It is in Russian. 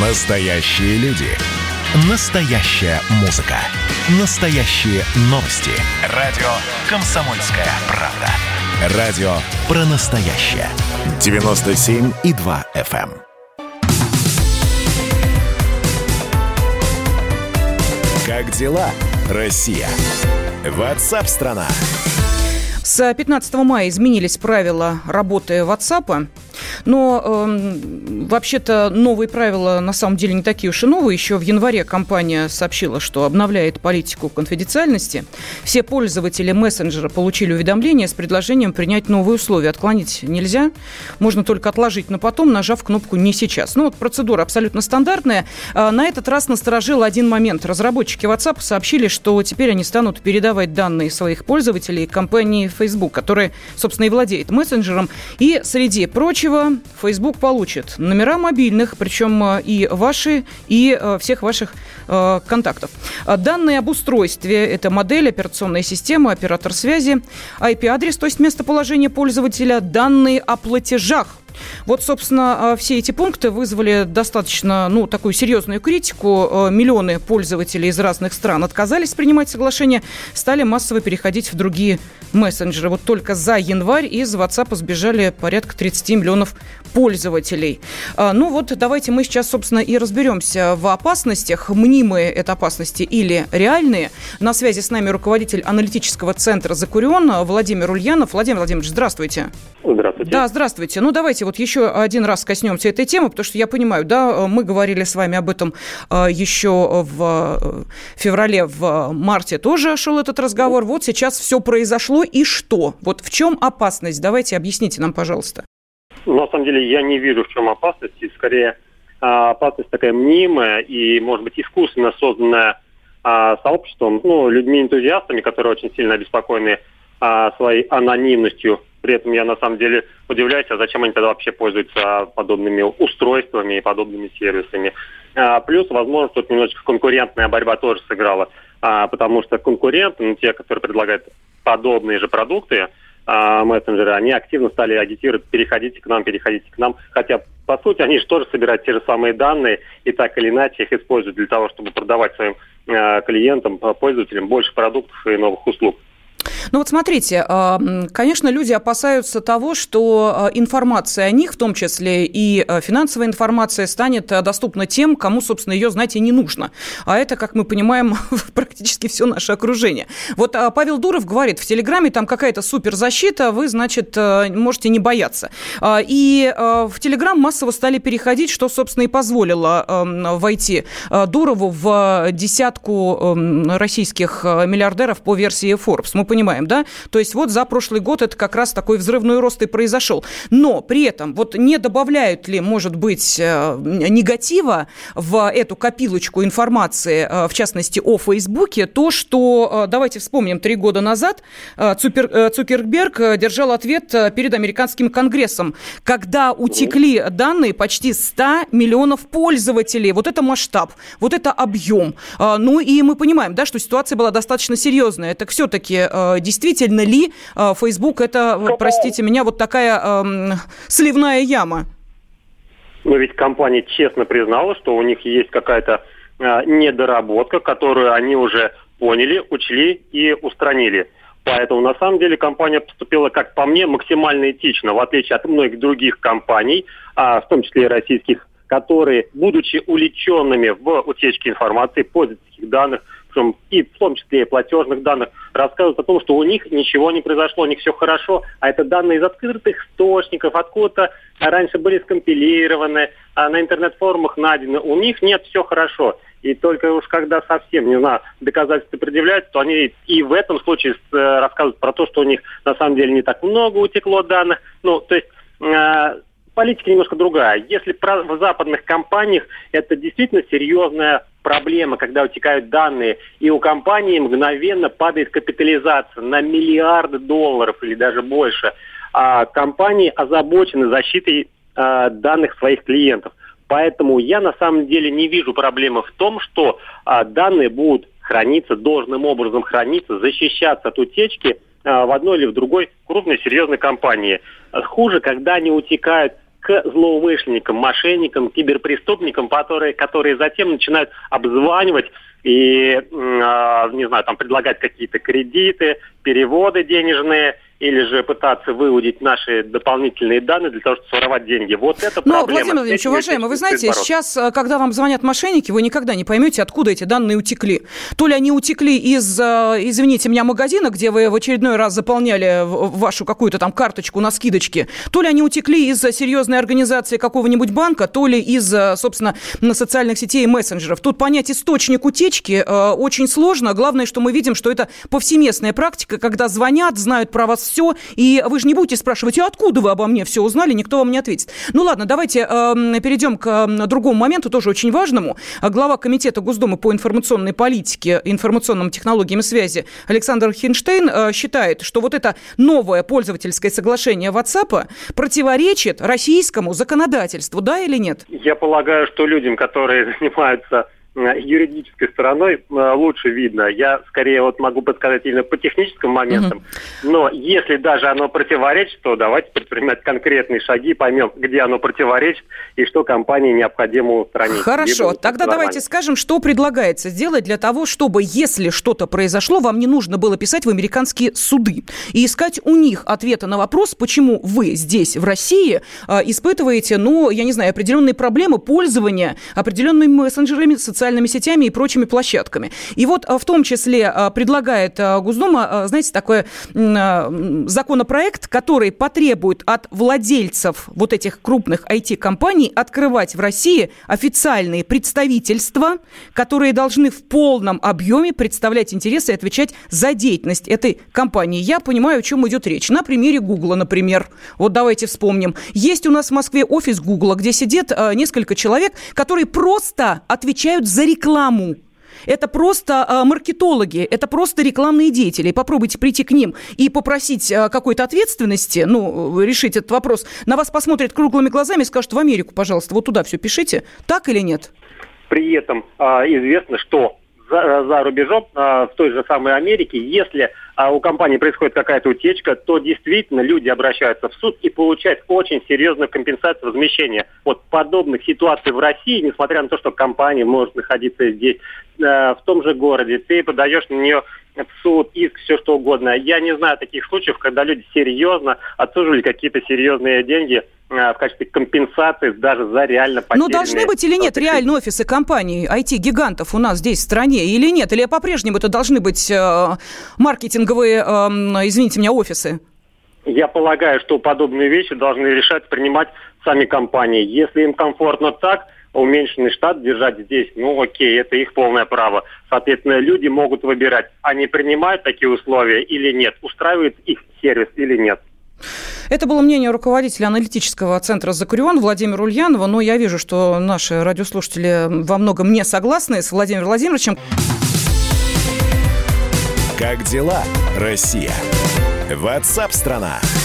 Настоящие люди. Настоящая музыка. Настоящие новости. Радио «Комсомольская правда». Радио про настоящее. 97,2 FM. эм. Как дела, Россия? Ватсап-страна! С 15 мая изменились правила работы WhatsApp. Но э, вообще-то новые правила на самом деле не такие уж и новые. Еще в январе компания сообщила, что обновляет политику конфиденциальности. Все пользователи мессенджера получили уведомление с предложением принять новые условия. Отклонить нельзя. Можно только отложить на потом, нажав кнопку «Не сейчас». Ну вот процедура абсолютно стандартная. А на этот раз насторожил один момент. Разработчики WhatsApp сообщили, что теперь они станут передавать данные своих пользователей компании Facebook, которая, собственно, и владеет мессенджером. И, среди прочего, Facebook получит номера мобильных, причем э, и ваши, и э, всех ваших э, контактов. Данные об устройстве – это модель, операционная система, оператор связи, IP-адрес, то есть местоположение пользователя, данные о платежах – вот, собственно, все эти пункты вызвали достаточно, ну, такую серьезную критику. Миллионы пользователей из разных стран отказались принимать соглашение, стали массово переходить в другие мессенджеры. Вот только за январь из WhatsApp сбежали порядка 30 миллионов пользователей. А, ну вот давайте мы сейчас, собственно, и разберемся в опасностях. Мнимые это опасности или реальные. На связи с нами руководитель аналитического центра «Закурион» Владимир Ульянов. Владимир Владимирович, здравствуйте. Здравствуйте. Да, здравствуйте. Ну давайте вот еще один раз коснемся этой темы, потому что я понимаю, да, мы говорили с вами об этом а, еще в э, феврале, в марте тоже шел этот разговор. Вот сейчас все произошло и что? Вот в чем опасность? Давайте объясните нам, пожалуйста. Ну, на самом деле я не вижу, в чем опасность. И скорее а, опасность такая мнимая и, может быть, искусственно созданная а, сообществом, ну, людьми-энтузиастами, которые очень сильно обеспокоены а, своей анонимностью. При этом я на самом деле удивляюсь, а зачем они тогда вообще пользуются подобными устройствами и подобными сервисами. А, плюс, возможно, тут немножечко конкурентная борьба тоже сыграла, а, потому что конкуренты, ну, те, которые предлагают подобные же продукты, а, мессенджеры, они активно стали агитировать, переходите к нам, переходите к нам. Хотя, по сути, они же тоже собирают те же самые данные и так или иначе их используют для того, чтобы продавать своим э, клиентам, пользователям больше продуктов и новых услуг. Ну вот смотрите, а, конечно, люди опасаются того, что а, информация о них, в том числе и а, финансовая информация, станет доступна тем, кому, собственно, ее знать и не нужно. А это, как мы понимаем, практически все наше окружение. Вот Павел Дуров говорит, в Телеграме там какая-то суперзащита, вы, значит, можете не бояться. И в Телеграм массово стали переходить, что, собственно, и позволило войти Дурову в десятку российских миллиардеров по версии Forbes. Мы понимаем, да? То есть вот за прошлый год это как раз такой взрывной рост и произошел. Но при этом вот не добавляют ли, может быть, э, негатива в эту копилочку информации, э, в частности, о Фейсбуке, то, что, э, давайте вспомним, три года назад Цукер, Цукерберг держал ответ перед американским конгрессом, когда утекли данные почти 100 миллионов пользователей. Вот это масштаб, вот это объем. Ну и мы понимаем, да, что ситуация была достаточно серьезная. Это все-таки действительно ли э, Facebook это, простите меня, вот такая эм, сливная яма? Но ведь компания честно признала, что у них есть какая-то э, недоработка, которую они уже поняли, учли и устранили. Поэтому на самом деле компания поступила, как по мне, максимально этично, в отличие от многих других компаний, а, в том числе и российских, которые, будучи увлеченными в утечке информации, пользовательских данных, в том числе и платежных данных, рассказывают о том, что у них ничего не произошло, у них все хорошо, а это данные из открытых источников, откуда-то раньше были скомпилированы, а на интернет-форумах найдены. У них нет, все хорошо. И только уж когда совсем, не знаю, доказательства предъявляют, то они и в этом случае э, рассказывают про то, что у них на самом деле не так много утекло данных. Ну, то есть э, политика немножко другая. Если в западных компаниях это действительно серьезная проблема, когда утекают данные, и у компании мгновенно падает капитализация на миллиарды долларов или даже больше, а компании озабочены защитой а, данных своих клиентов. Поэтому я на самом деле не вижу проблемы в том, что а, данные будут храниться, должным образом храниться, защищаться от утечки а, в одной или в другой крупной серьезной компании. Хуже, когда они утекают злоумышленникам, мошенникам, киберпреступникам, которые, которые затем начинают обзванивать и, э, не знаю, там предлагать какие-то кредиты, переводы денежные – или же пытаться выудить наши дополнительные данные для того, чтобы своровать деньги. Вот это Но, проблема. Владимир Владимирович, уважаемый, вы знаете, сейчас, э, когда вам звонят мошенники, вы никогда не поймете, откуда эти данные утекли. То ли они утекли из, э, извините меня, магазина, где вы в очередной раз заполняли вашу какую-то там карточку на скидочке, то ли они утекли из серьезной организации какого-нибудь банка, то ли из, э, собственно, на социальных сетей и мессенджеров. Тут понять источник утечки очень сложно. Главное, что мы видим, что это повсеместная практика, когда звонят, знают про вас все, и вы же не будете спрашивать, а откуда вы обо мне все узнали, никто вам не ответит. Ну ладно, давайте э, перейдем к э, другому моменту, тоже очень важному. Глава Комитета Госдумы по информационной политике, информационным технологиям связи Александр Хинштейн э, считает, что вот это новое пользовательское соглашение WhatsApp противоречит российскому законодательству, да или нет? Я полагаю, что людям, которые занимаются Э, юридической стороной э, лучше видно. Я скорее вот могу подсказать именно по техническим моментам. Угу. Но если даже оно противоречит, то давайте предпринимать конкретные шаги, поймем, где оно противоречит и что компании необходимо устранить. Хорошо, тогда давайте скажем, что предлагается сделать для того, чтобы, если что-то произошло, вам не нужно было писать в американские суды и искать у них ответы на вопрос, почему вы здесь, в России, э, испытываете, ну, я не знаю, определенные проблемы пользования определенными мессенджерами, социальными социальными сетями и прочими площадками. И вот а, в том числе а, предлагает а, Госдума, знаете, такой законопроект, который потребует от владельцев вот этих крупных IT-компаний открывать в России официальные представительства, которые должны в полном объеме представлять интересы и отвечать за деятельность этой компании. Я понимаю, о чем идет речь. На примере Гугла, например. Вот давайте вспомним. Есть у нас в Москве офис Гугла, где сидит несколько человек, которые просто отвечают за рекламу. Это просто э, маркетологи, это просто рекламные деятели. Попробуйте прийти к ним и попросить э, какой-то ответственности, ну, решить этот вопрос. На вас посмотрят круглыми глазами и скажут, в Америку, пожалуйста, вот туда все пишите. Так или нет? При этом э, известно, что за, за рубежом, а, в той же самой Америке, если а, у компании происходит какая-то утечка, то действительно люди обращаются в суд и получают очень серьезную компенсацию возмещения. Вот подобных ситуаций в России, несмотря на то, что компания может находиться здесь, э, в том же городе, ты подаешь на нее в суд, иск, все что угодно. Я не знаю таких случаев, когда люди серьезно отсуживали какие-то серьезные деньги – Э, в качестве компенсации даже за реально потерянные... Ну, должны быть или нет реальные офисы компаний, IT-гигантов у нас здесь в стране или нет? Или по-прежнему это должны быть э, маркетинговые, э, извините меня, офисы? Я полагаю, что подобные вещи должны решать, принимать сами компании. Если им комфортно так, уменьшенный штат держать здесь, ну окей, это их полное право. Соответственно, люди могут выбирать, они принимают такие условия или нет, устраивает их сервис или нет. Это было мнение руководителя аналитического центра «Закурион» Владимира Ульянова, но я вижу, что наши радиослушатели во многом не согласны с Владимиром Владимировичем. Как дела, Россия? Ватсап-страна! страна